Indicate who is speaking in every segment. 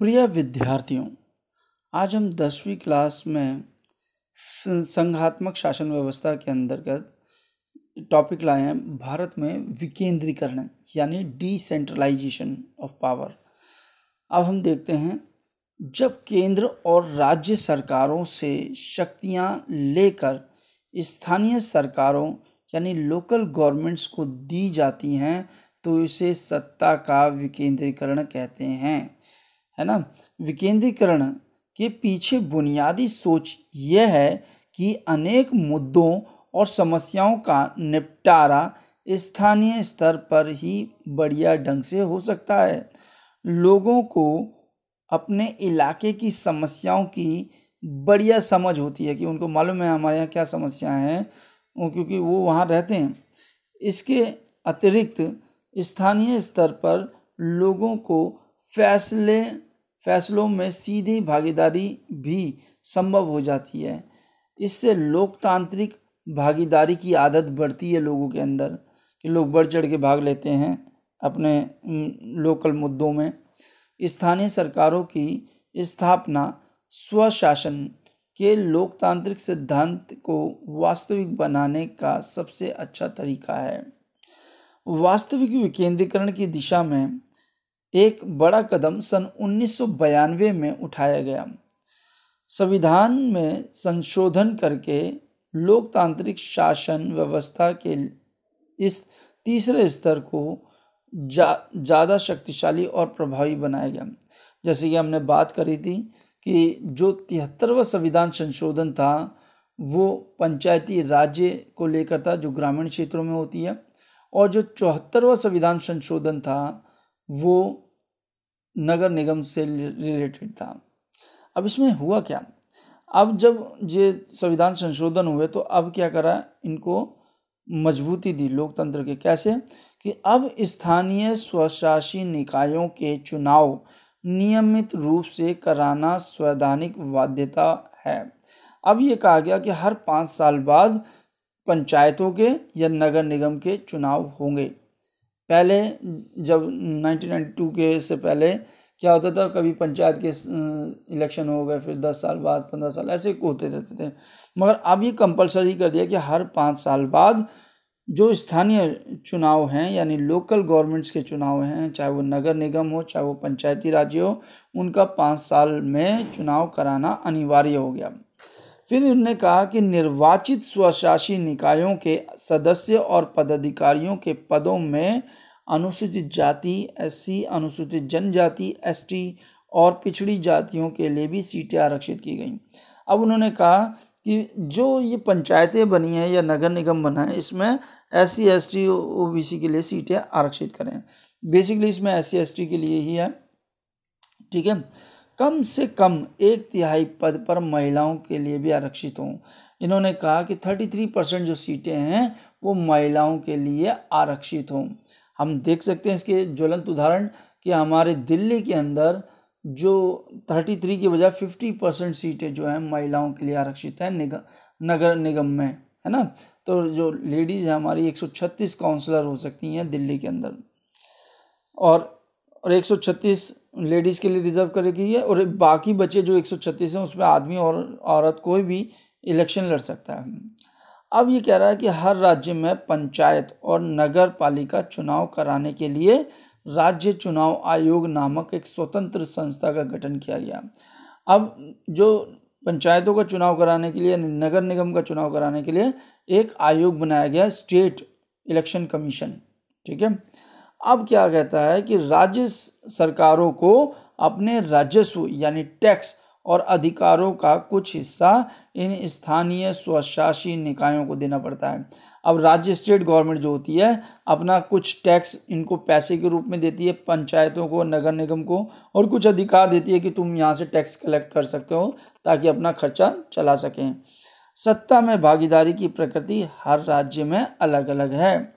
Speaker 1: प्रिय विद्यार्थियों, आज हम दसवीं क्लास में संघात्मक शासन व्यवस्था के अंतर्गत टॉपिक लाए हैं, भारत में विकेंद्रीकरण, यानी डिसेंट्रलाइजेशन ऑफ़ पावर अब हम देखते हैं, जब केंद्र और राज्य सरकारों से शक्तियाँ लेकर स्थानीय सरकारों, यानी लोकल गवर्नमेंट्स को दी जाती हैं तो इसे सत्ता का विकेंद्रीकरण कहते हैं। है ना? विकेंद्रीकरण के पीछे बुनियादी सोच यह है कि अनेक मुद्दों और समस्याओं का निपटारा स्थानीय स्तर पर ही बढ़िया ढंग से हो सकता है। लोगों को अपने इलाके की समस्याओं की बढ़िया समझ होती है कि उनको मालूम है हमारे यहाँ क्या समस्याएँ हैं क्योंकि वो वहाँ रहते हैं। इसके अतिरिक्त स्थानीय स्तर पर लोगों को फैसले फैसलों में सीधी भागीदारी भी संभव हो जाती है। इससे लोकतांत्रिक भागीदारी की आदत बढ़ती है लोगों के अंदर कि लोग बढ़ चढ़ के भाग लेते हैं अपने लोकल मुद्दों में। स्थानीय सरकारों की स्थापना स्वशासन के लोकतांत्रिक सिद्धांत को वास्तविक बनाने का सबसे अच्छा तरीका है। वास्तविक विकेंद्रीकरण की दिशा में एक बड़ा कदम सन उन्नीस में उठाया गया। संविधान में संशोधन करके लोकतांत्रिक शासन व्यवस्था के इस तीसरे स्तर को ज़्यादा जा, शक्तिशाली और प्रभावी बनाया गया। जैसे कि हमने बात करी थी कि जो तिहत्तरवा संविधान संशोधन था वो पंचायती राज्य को लेकर था जो ग्रामीण क्षेत्रों में होती है और जो चौहत्तरवा संविधान संशोधन था वो नगर निगम से रिलेटेड था। अब इसमें हुआ क्या? अब जब ये संविधान संशोधन हुए तो अब क्या करा? इनको मजबूती दी लोकतंत्र के। कैसे? कि अब स्थानीय स्वशासी निकायों के चुनाव नियमित रूप से कराना स्वैधानिक बाध्यता है। अब ये कहा गया कि हर पाँच साल बाद पंचायतों के या नगर निगम के चुनाव होंगे। पहले, जब 1992 के से पहले क्या होता था, कभी पंचायत के इलेक्शन हो गए, फिर 10 साल बाद 15 साल, ऐसे होते रहते थे। मगर अब ये कंपलसरी कर दिया कि हर पाँच साल बाद जो स्थानीय चुनाव हैं, यानी लोकल गवर्नमेंट्स के चुनाव हैं, चाहे वो नगर निगम हो, चाहे वो पंचायती राज्य हो, उनका पाँच साल में चुनाव कराना अनिवार्य हो गया। फिर उन्होंने कहा कि निर्वाचित स्वशासी निकायों के सदस्य और पदाधिकारियों के पदों में अनुसूचित जाति, एससी, अनुसूचित जनजाति, एसटी और पिछड़ी जातियों के लिए भी सीटें आरक्षित की गई। अब उन्होंने कहा कि जो ये पंचायतें बनी हैं या नगर निगम बना है, इसमें S C S T O B C के लिए सीटें आरक्षित करें। बेसिकली इसमें एस सी एस टी के लिए ही है। ठीक है? कम से कम एक तिहाई पद पर महिलाओं के लिए भी आरक्षित हों। इन्होंने कहा कि 33 परसेंट जो सीटें हैं, वो महिलाओं के लिए आरक्षित हों। हम देख सकते हैं इसके ज्वलंत उदाहरण कि हमारे दिल्ली के अंदर जो 33 की बजाय 50 परसेंट सीटें जो हैं महिलाओं के लिए आरक्षित हैं निगम नगर निगम में, है ना? तो जो लेडीज़ हैं हमारी 136 काउंसलर हो सकती हैं दिल्ली के अंदर। और और 136 लेडीज़ के लिए रिज़र्व कर करेगी है और बाकी बचे जो 136 हैं उसमें आदमी और औरत कोई भी इलेक्शन लड़ सकता है। अब ये कह रहा है कि हर राज्य में पंचायत और नगर पालिका चुनाव कराने के लिए राज्य चुनाव आयोग नामक एक स्वतंत्र संस्था का गठन किया गया। अब जो पंचायतों का चुनाव कराने के लिए, नगर निगम का चुनाव कराने के लिए एक आयोग बनाया गया, स्टेट इलेक्शन कमीशन, ठीक है? अब क्या कहता है कि राज्य सरकारों को अपने राजस्व यानी टैक्स और अधिकारों का कुछ हिस्सा इन स्थानीय स्वशासी निकायों को देना पड़ता है। अब राज्य स्टेट गवर्नमेंट जो होती है, अपना कुछ टैक्स इनको पैसे के रूप में देती है, पंचायतों को, नगर निगम को, और कुछ अधिकार देती है कि तुम यहाँ से टैक्स कलेक्ट कर सकते हो ताकि अपना खर्चा चला सकें। सत्ता में भागीदारी की प्रकृति हर राज्य में अलग अलग है।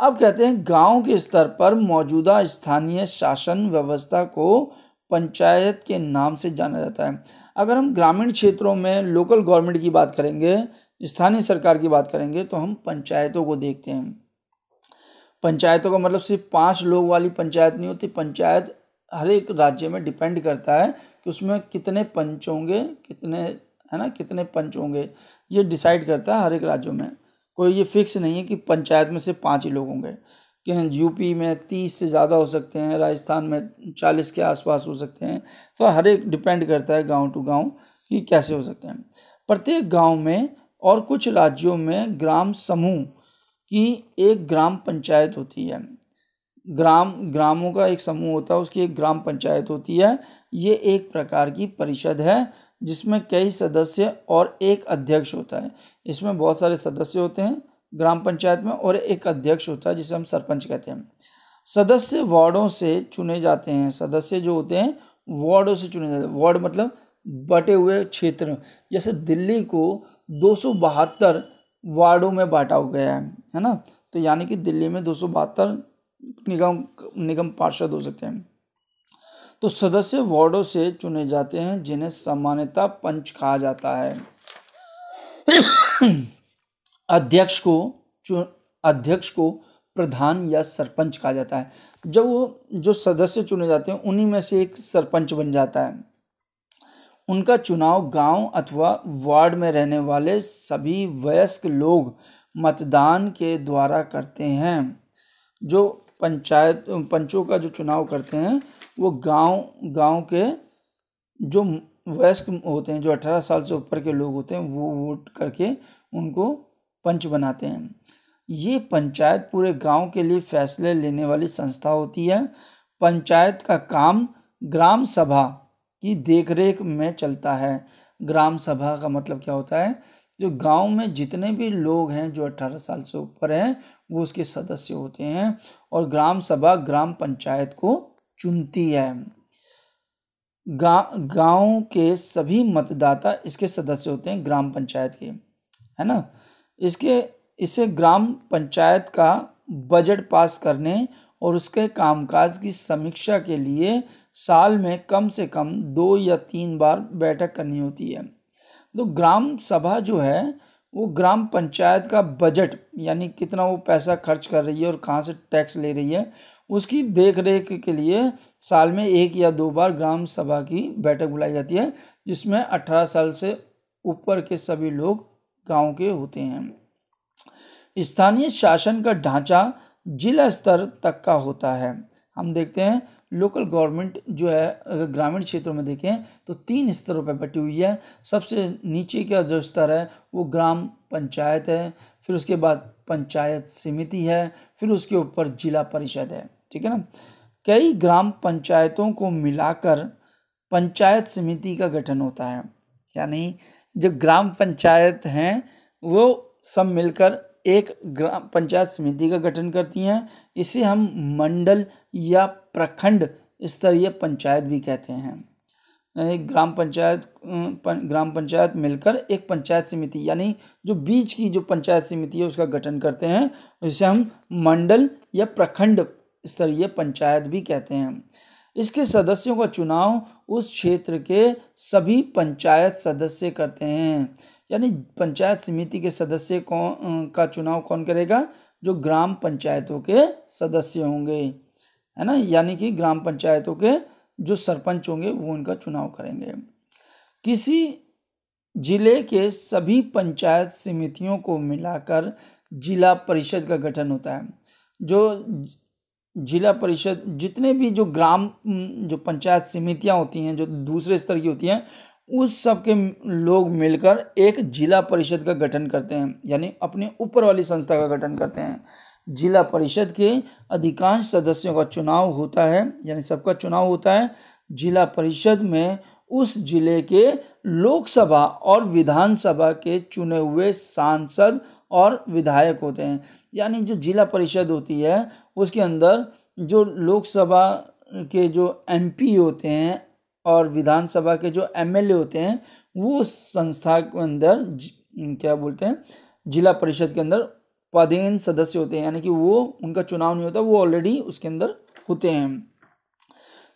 Speaker 1: अब कहते हैं, गाँव के स्तर पर मौजूदा स्थानीय शासन व्यवस्था को पंचायत के नाम से जाना जाता है। अगर हम ग्रामीण क्षेत्रों में लोकल गवर्नमेंट की बात करेंगे, स्थानीय सरकार की बात करेंगे तो हम पंचायतों को देखते हैं। पंचायतों का मतलब सिर्फ़ पाँच लोग वाली पंचायत नहीं होती, पंचायत हर एक राज्य में डिपेंड करता है कि उसमें कितने पंच होंगे, कितने, है ना, कितने पंच होंगे। ये डिसाइड करता है हर एक राज्यों में। कोई ये फिक्स नहीं है कि पंचायत में सिर्फ़ पाँच ही लोग होंगे। कि यूपी में तीस से ज़्यादा हो सकते हैं, राजस्थान में चालीस के आसपास हो सकते हैं। तो हर एक डिपेंड करता है गाँव टू गाँव कि कैसे हो सकते हैं। प्रत्येक गाँव में और कुछ राज्यों में ग्राम समूह की एक ग्राम पंचायत होती है। ग्राम, ग्रामों का एक समूह होता है, उसकी एक ग्राम पंचायत होती है। ये एक प्रकार की परिषद है, जिसमें कई सदस्य और एक अध्यक्ष होता है। इसमें बहुत सारे सदस्य होते हैं ग्राम पंचायत में और एक अध्यक्ष होता है, जिसे हम सरपंच कहते हैं। सदस्य वार्डों से चुने जाते हैं। सदस्य जो होते हैं, वार्डों से चुने जाते हैं। वार्ड मतलब बटे हुए क्षेत्र। जैसे दिल्ली को दो वार्डों में बांटा हो गया है है ना? तो यानी कि दिल्ली में दो सौ बहत्तर निगम निगम पार्षद हो सकते हैं। तो सदस्य वार्डों से चुने जाते हैं, जिन्हें सामान्यतः पंच कहा जाता है। अध्यक्ष को अध्यक्ष को प्रधान या सरपंच कहा जाता है। जब वो, जो सदस्य चुने जाते हैं, उन्हीं में से एक सरपंच बन जाता है। उनका चुनाव गाँव अथवा वार्ड में रहने वाले सभी वयस्क लोग मतदान के द्वारा करते हैं। जो पंचायत, पंचों का जो चुनाव करते हैं, वो गाँव गाँव के जो वयस्क होते हैं, जो 18 साल से ऊपर के लोग होते हैं, वो वोट करके उनको पंच बनाते हैं। ये पंचायत पूरे गाँव के लिए फैसले लेने वाली संस्था होती है। पंचायत का काम ग्राम सभा की देखरेख में चलता है। ग्राम सभा का मतलब क्या होता है? जो गाँव में जितने भी लोग हैं जो 18 साल से ऊपर हैं, वो उसके सदस्य होते हैं और ग्राम सभा ग्राम पंचायत को चुनती है। गाँव के सभी मतदाता इसके सदस्य होते हैं ग्राम पंचायत के, है ना? इसके, इसे ग्राम पंचायत का बजट पास करने और उसके कामकाज की समीक्षा के लिए साल में कम से कम दो या तीन बार बैठक करनी होती है। तो ग्राम सभा जो है, वो ग्राम पंचायत का बजट, यानी कितना वो पैसा खर्च कर रही है और कहाँ से टैक्स ले रही है, उसकी देख रेख के लिए साल में एक या दो बार ग्राम सभा की बैठक बुलाई जाती है, जिसमें 18 साल से ऊपर के सभी लोग गाँव के होते हैं। स्थानीय शासन का ढांचा जिला स्तर तक का होता है। हम देखते हैं लोकल गवर्नमेंट जो है, अगर ग्रामीण क्षेत्रों में देखें तो तीन स्तरों पर बटी हुई है। सबसे नीचे का जो स्तर है, वो ग्राम पंचायत है, फिर उसके बाद पंचायत समिति है, फिर उसके ऊपर जिला परिषद है, ठीक है ना? कई ग्राम पंचायतों को मिलाकर पंचायत समिति का गठन होता है। यानी जो ग्राम पंचायत हैं, वो सब मिलकर एक ग्राम पंचायत समिति का गठन करती हैं। इसे हम मंडल या प्रखंड स्तरीय पंचायत भी कहते हैं। एक ग्राम पंचायत ग्राम पंचायत मिलकर एक पंचायत समिति, यानी जो बीच की जो पंचायत समिति है, उसका गठन करते हैं। इसे हम मंडल या प्रखंड स्तरीय पंचायत भी कहते हैं। इसके सदस्यों का चुनाव उस क्षेत्र के सभी पंचायत सदस्य करते हैं। यानी पंचायत समिति के सदस्य कौन का चुनाव कौन करेगा? जो ग्राम पंचायतों के सदस्य होंगे। है ना? यानी कि ग्राम पंचायतों के जो सरपंच होंगे, वो उनका चुनाव करेंगे। किसी ज़िले के सभी पंचायत समितियों को मिलाकर जिला परिषद का गठन होता है। जो जिला परिषद, जितने भी जो ग्राम जो पंचायत समितियाँ होती हैं, जो दूसरे स्तर की होती हैं, उस सब के लोग मिलकर एक जिला परिषद का गठन करते हैं, यानी अपने ऊपर वाली संस्था का गठन करते हैं। जिला परिषद के अधिकांश सदस्यों का चुनाव होता है, यानी सबका चुनाव होता है, जिला परिषद में उस ज़िले के लोकसभा और विधानसभा के चुने हुए सांसद और विधायक होते हैं। यानी जो जिला परिषद होती है, उसके अंदर जो लोकसभा के जो एमपी होते हैं और विधानसभा के जो एमएलए होते हैं, वो संस्था के अंदर क्या बोलते हैं, जिला परिषद के अंदर पदेन सदस्य होते हैं। यानी कि वो, उनका चुनाव नहीं होता, वो ऑलरेडी उसके अंदर होते हैं।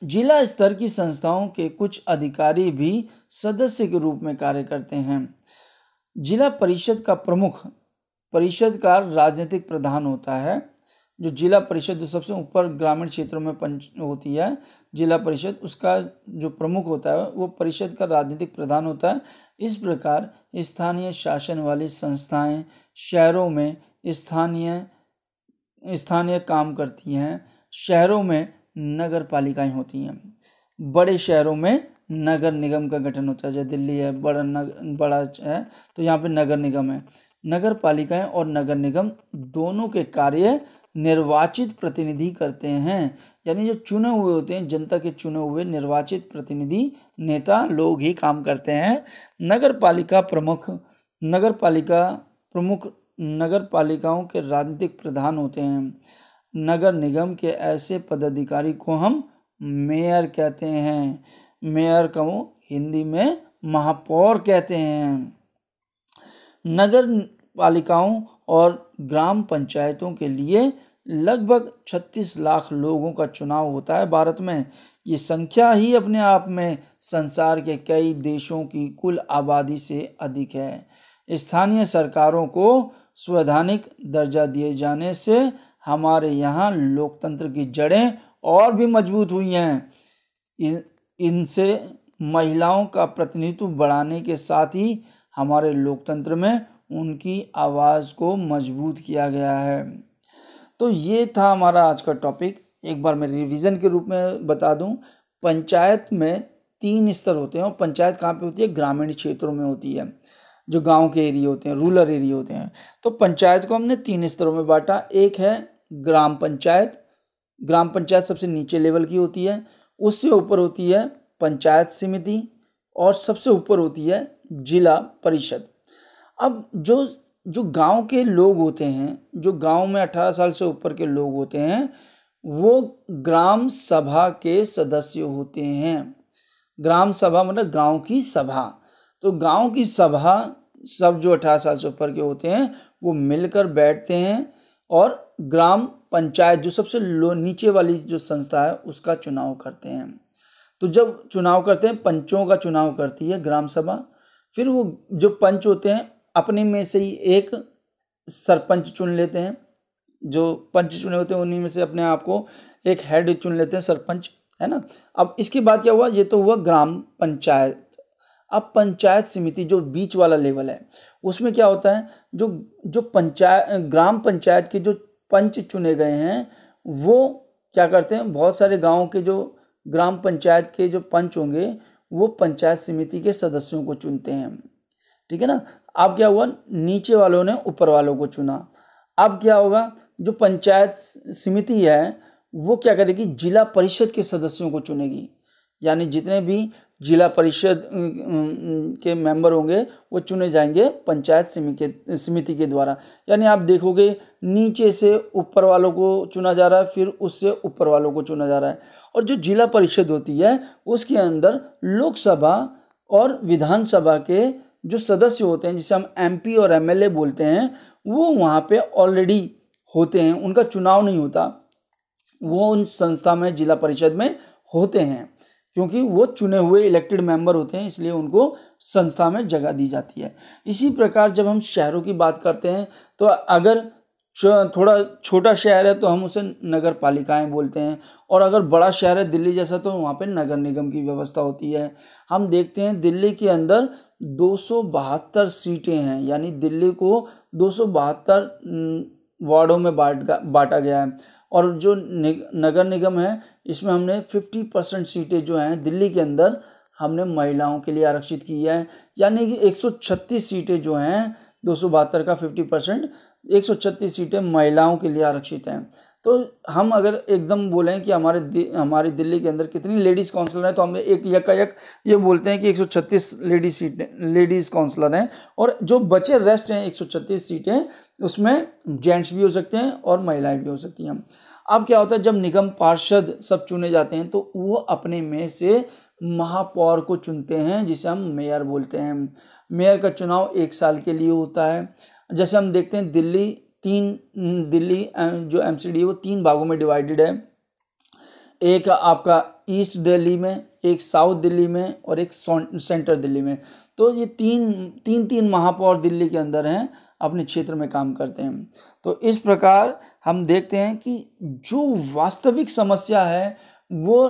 Speaker 1: जिला स्तर की संस्थाओं के कुछ अधिकारी भी सदस्य के रूप में कार्य करते हैं। जिला परिषद का प्रमुख परिषद का राजनीतिक प्रधान होता है, जो जिला परिषद जो सबसे ऊपर ग्रामीण क्षेत्रों में पंच, होती है, जिला परिषद, उसका जो प्रमुख होता है, वो परिषद का राजनीतिक प्रधान होता है। इस प्रकार स्थानीय शासन वाली संस्थाएँ शहरों में स्थानीय स्थानीय काम करती हैं, शहरों में नगर पालिकाएँ होती हैं। बड़े शहरों में नगर निगम का गठन होता है, जैसे दिल्ली है, बड़ा नगर बड़ा है तो यहाँ पे नगर निगम है। नगर पालिकाएँ और नगर निगम दोनों के कार्य निर्वाचित प्रतिनिधि करते हैं। यानी जो चुने हुए होते हैं, जनता के चुने हुए निर्वाचित प्रतिनिधि नेता लोग ही काम करते हैं। नगर पालिका प्रमुख, नगर पालिका प्रमुख नगर पालिकाओं के राजनीतिक प्रधान होते हैं। नगर निगम के ऐसे पदाधिकारी को हम मेयर कहते हैं। मेयर को हिंदी में महापौर कहते हैं। नगर पालिकाओं और ग्राम पंचायतों के लिए लगभग 36 लाख लोगों का चुनाव होता है भारत में। ये संख्या ही अपने आप में संसार के कई देशों की कुल आबादी से अधिक है। स्थानीय सरकारों को संवैधानिक दर्जा दिए जाने से हमारे यहाँ लोकतंत्र की जड़ें और भी मज़बूत हुई हैं। इन, इनसे महिलाओं का प्रतिनिधित्व बढ़ाने के साथ ही हमारे लोकतंत्र में उनकी आवाज़ को मज़बूत किया गया है। तो ये था हमारा आज का टॉपिक एक बार मैं रिवीजन के रूप में बता दूँ। पंचायत में तीन स्तर होते हैं और पंचायत कहाँ पे होती है? ग्रामीण क्षेत्रों में होती है, जो गाँव के एरिया होते हैं रूरल एरिया होते हैं। तो पंचायत को हमने तीन स्तरों में बांटा। एक है ग्राम पंचायत। ग्राम पंचायत सबसे नीचे लेवल की होती है। उससे ऊपर होती है पंचायत समिति। और सबसे ऊपर होती है जिला परिषद। अब जो जो गाँव के लोग होते हैं, जो गाँव में 18 साल से ऊपर के लोग होते हैं, वो ग्राम सभा के सदस्य होते हैं। ग्राम सभा मतलब गाँव की सभा। तो गाँव की सभा, सब जो 18 साल से ऊपर के होते हैं, वो मिलकर बैठते हैं और ग्राम पंचायत, जो सबसे लो, नीचे वाली जो संस्था है, उसका चुनाव करते हैं। तो जब चुनाव करते हैं, पंचों का चुनाव करती है ग्राम सभा, फिर वो जो पंच होते हैं, अपने में से ही एक सरपंच चुन लेते हैं। जो पंच चुने होते हैं, उन्हीं में से अपने आप को एक हेड चुन लेते हैं सरपंच, है ना? अब इसके बाद क्या हुआ? ये तो हुआ ग्राम पंचायत। अब पंचायत समिति जो बीच वाला लेवल है, उसमें क्या होता है? जो जो पंचायत ग्राम पंचायत के जो पंच चुने गए हैं, वो क्या करते हैं? बहुत सारे गाँव के जो ग्राम पंचायत के जो पंच होंगे, वो पंचायत समिति के सदस्यों को चुनते हैं। ठीक है ना? अब क्या हुआ? नीचे वालों ने ऊपर वालों को चुना। अब क्या होगा? जो पंचायत समिति है, वो क्या करेगी? जिला परिषद के सदस्यों को चुनेगी। यानी जितने भी जिला परिषद के मेंबर होंगे, वो चुने जाएँगे पंचायत समिति के द्वारा। यानी आप देखोगे, नीचे से ऊपर वालों को चुना जा रहा है, फिर उससे ऊपर वालों को चुना जा रहा है। और जो जिला परिषद होती है, उसके अंदर लोकसभा और विधानसभा के जो सदस्य होते हैं, जिसे हम एमपी और एमएलए बोलते हैं, वो वहाँ पे ऑलरेडी होते हैं। उनका चुनाव नहीं होता। वो उन संस्था में, जिला परिषद में होते हैं, क्योंकि वो चुने हुए इलेक्टेड मेंबर होते हैं, इसलिए उनको संस्था में जगह दी जाती है। इसी प्रकार जब हम शहरों की बात करते हैं तो अगर थोड़ा छोटा शहर है तो हम उसे नगर पालिकाएँ बोलते हैं। और अगर बड़ा शहर है दिल्ली जैसा तो वहाँ पे नगर निगम की व्यवस्था होती है। हम देखते हैं दिल्ली के अंदर दो सौ बहत्तर सीटें हैं, यानी दिल्ली को दो सौ बहत्तर वार्डों में बांट बांटा गया है। और जो नगर निगम है, इसमें हमने 50 परसेंट सीटें जो हैं दिल्ली के अंदर हमने महिलाओं के लिए आरक्षित की है। यानी कि 136 सीटें जो हैं, दो सौ बहत्तर का 50 परसेंट एक सौ छत्तीस सीटें महिलाओं के लिए आरक्षित हैं। तो हम अगर एकदम बोलें कि हमारे हमारी दिल्ली के अंदर कितनी लेडीज़ काउंसलर हैं तो हम एक यकायक ये बोलते हैं कि 136 लेडीज़ सीटें, लेडीज़ काउंसलर हैं। और जो बचे रेस्ट हैं 136 सीटें, उसमें जेंट्स भी हो सकते हैं और महिलाएँ भी हो सकती हैं। अब क्या होता है, जब निगम पार्षद सब चुने जाते हैं तो वो अपने में से महापौर को चुनते हैं, जिसे हम मेयर बोलते हैं। मेयर का चुनाव एक साल के लिए होता है। जैसे हम देखते हैं दिल्ली तीन, दिल्ली जो एम है, वो तीन भागों में डिवाइडेड है। एक आपका ईस्ट दिल्ली में, एक साउथ दिल्ली में और एक सेंटर दिल्ली में। तो ये तीन तीन तीन महापौर दिल्ली के अंदर हैं, अपने क्षेत्र में काम करते हैं। तो इस प्रकार हम देखते हैं कि जो वास्तविक समस्या है, वो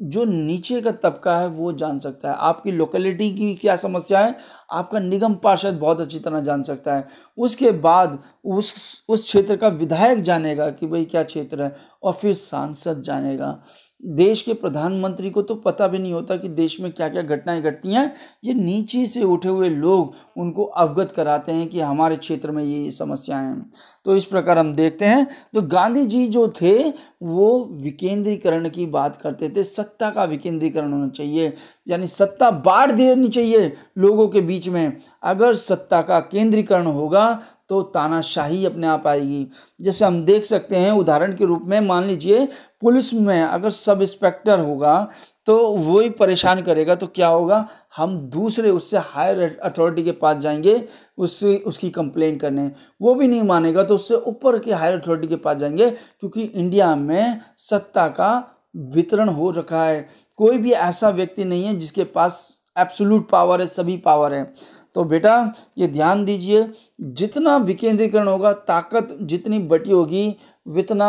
Speaker 1: जो नीचे का तबका है, वो जान सकता है। आपकी लोकेलिटी की क्या समस्या है, आपका निगम पार्षद बहुत अच्छी तरह जान सकता है। उसके बाद उस उस क्षेत्र का विधायक जानेगा कि भाई क्या क्षेत्र है, और फिर सांसद जानेगा। देश के प्रधानमंत्री को तो पता भी नहीं होता कि देश में क्या क्या घटनाएँ घटती हैं। ये नीचे से उठे हुए लोग उनको अवगत कराते हैं कि हमारे क्षेत्र में ये समस्याएँ हैं। तो इस प्रकार हम देखते हैं तो गांधी जी जो थे, वो विकेंद्रीकरण की बात करते थे। सत्ता का विकेंद्रीकरण होना चाहिए, यानी सत्ता बाढ़ देनी चाहिए लोगों के बीच में। अगर सत्ता का केंद्रीकरण होगा तो तानाशाही अपने आप आएगी। जैसे हम देख सकते हैं, उदाहरण के रूप में मान लीजिए पुलिस में अगर सब इंस्पेक्टर होगा तो वही परेशान करेगा तो क्या होगा? हम दूसरे उससे हायर अथॉरिटी के पास जाएँगे, उससे, उसकी कंप्लेन करने। वो भी नहीं मानेगा तो उससे ऊपर के हायर अथॉरिटी के पास जाएँगे, क्योंकि इंडिया में सत्ता का वितरण हो रखा है। कोई भी ऐसा व्यक्ति नहीं है जिसके पास एब्सोल्यूट पावर है, सभी पावर है। तो बेटा, ये ध्यान दीजिए, जितना विकेंद्रीकरण होगा, ताकत जितनी बटी होगी उतना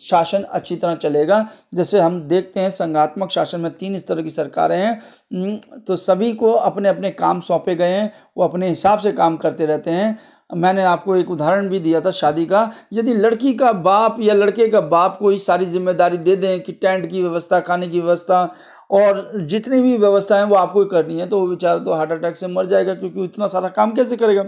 Speaker 1: शासन अच्छी तरह चलेगा। जैसे हम देखते हैं, संघात्मक शासन में तीन इस तरह की सरकारें हैं। तो सभी को अपने अपने काम सौंपे गए हैं, वो अपने हिसाब से काम करते रहते हैं। मैंने आपको एक उदाहरण भी दिया था शादी का। यदि लड़की का बाप या लड़के का बाप को ही सारी ज़िम्मेदारी दे दें कि टेंट की व्यवस्था, खाने की व्यवस्था, और जितनी भी व्यवस्थाएँ वो आपको करनी है तो वो बेचारा तो हार्ट अटैक से मर जाएगा, क्योंकि इतना सारा काम कैसे करेगा?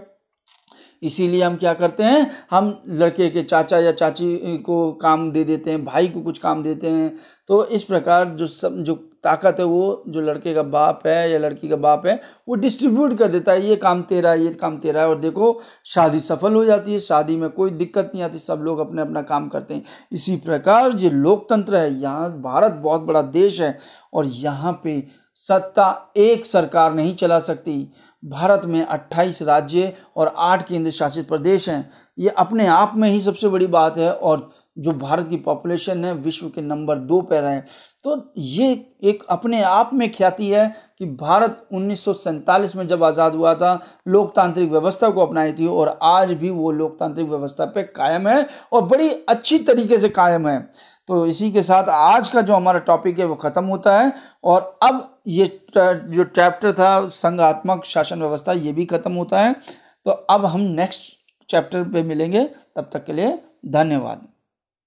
Speaker 1: इसीलिए हम क्या करते हैं, हम लड़के के चाचा या चाची को काम दे देते हैं, भाई को कुछ काम देते हैं। तो इस प्रकार जो सब, जो ताकत है वो, जो लड़के का बाप है या लड़की का बाप है, वो डिस्ट्रीब्यूट कर देता है, ये काम तेरा है, ये काम तेरा है। और देखो, शादी सफल हो जाती है, शादी में कोई दिक्कत नहीं आती, सब लोग अपने अपना काम करते हैं। इसी प्रकार जो लोकतंत्र है, यहाँ भारत बहुत बड़ा देश है और यहाँ पे सत्ता एक सरकार नहीं चला सकती। भारत में 28 राज्य और 8 केंद्र शासित प्रदेश हैं। ये अपने आप में ही सबसे बड़ी बात है और जो भारत की पॉपुलेशन है, विश्व के नंबर दो पर है। तो ये एक अपने आप में ख्याति है कि भारत उन्नीस सौ सैंतालीस में जब आज़ाद हुआ था, लोकतांत्रिक व्यवस्था को अपनाई थी और आज भी वो लोकतांत्रिक व्यवस्था पे कायम है और बड़ी अच्छी तरीके से कायम है। तो इसी के साथ आज का जो हमारा टॉपिक है, वो ख़त्म होता है और अब ये जो चैप्टर था संघात्मक शासन व्यवस्था, ये भी ख़त्म होता है। तो अब हम नेक्स्ट चैप्टर पे मिलेंगे। तब तक के लिए धन्यवाद।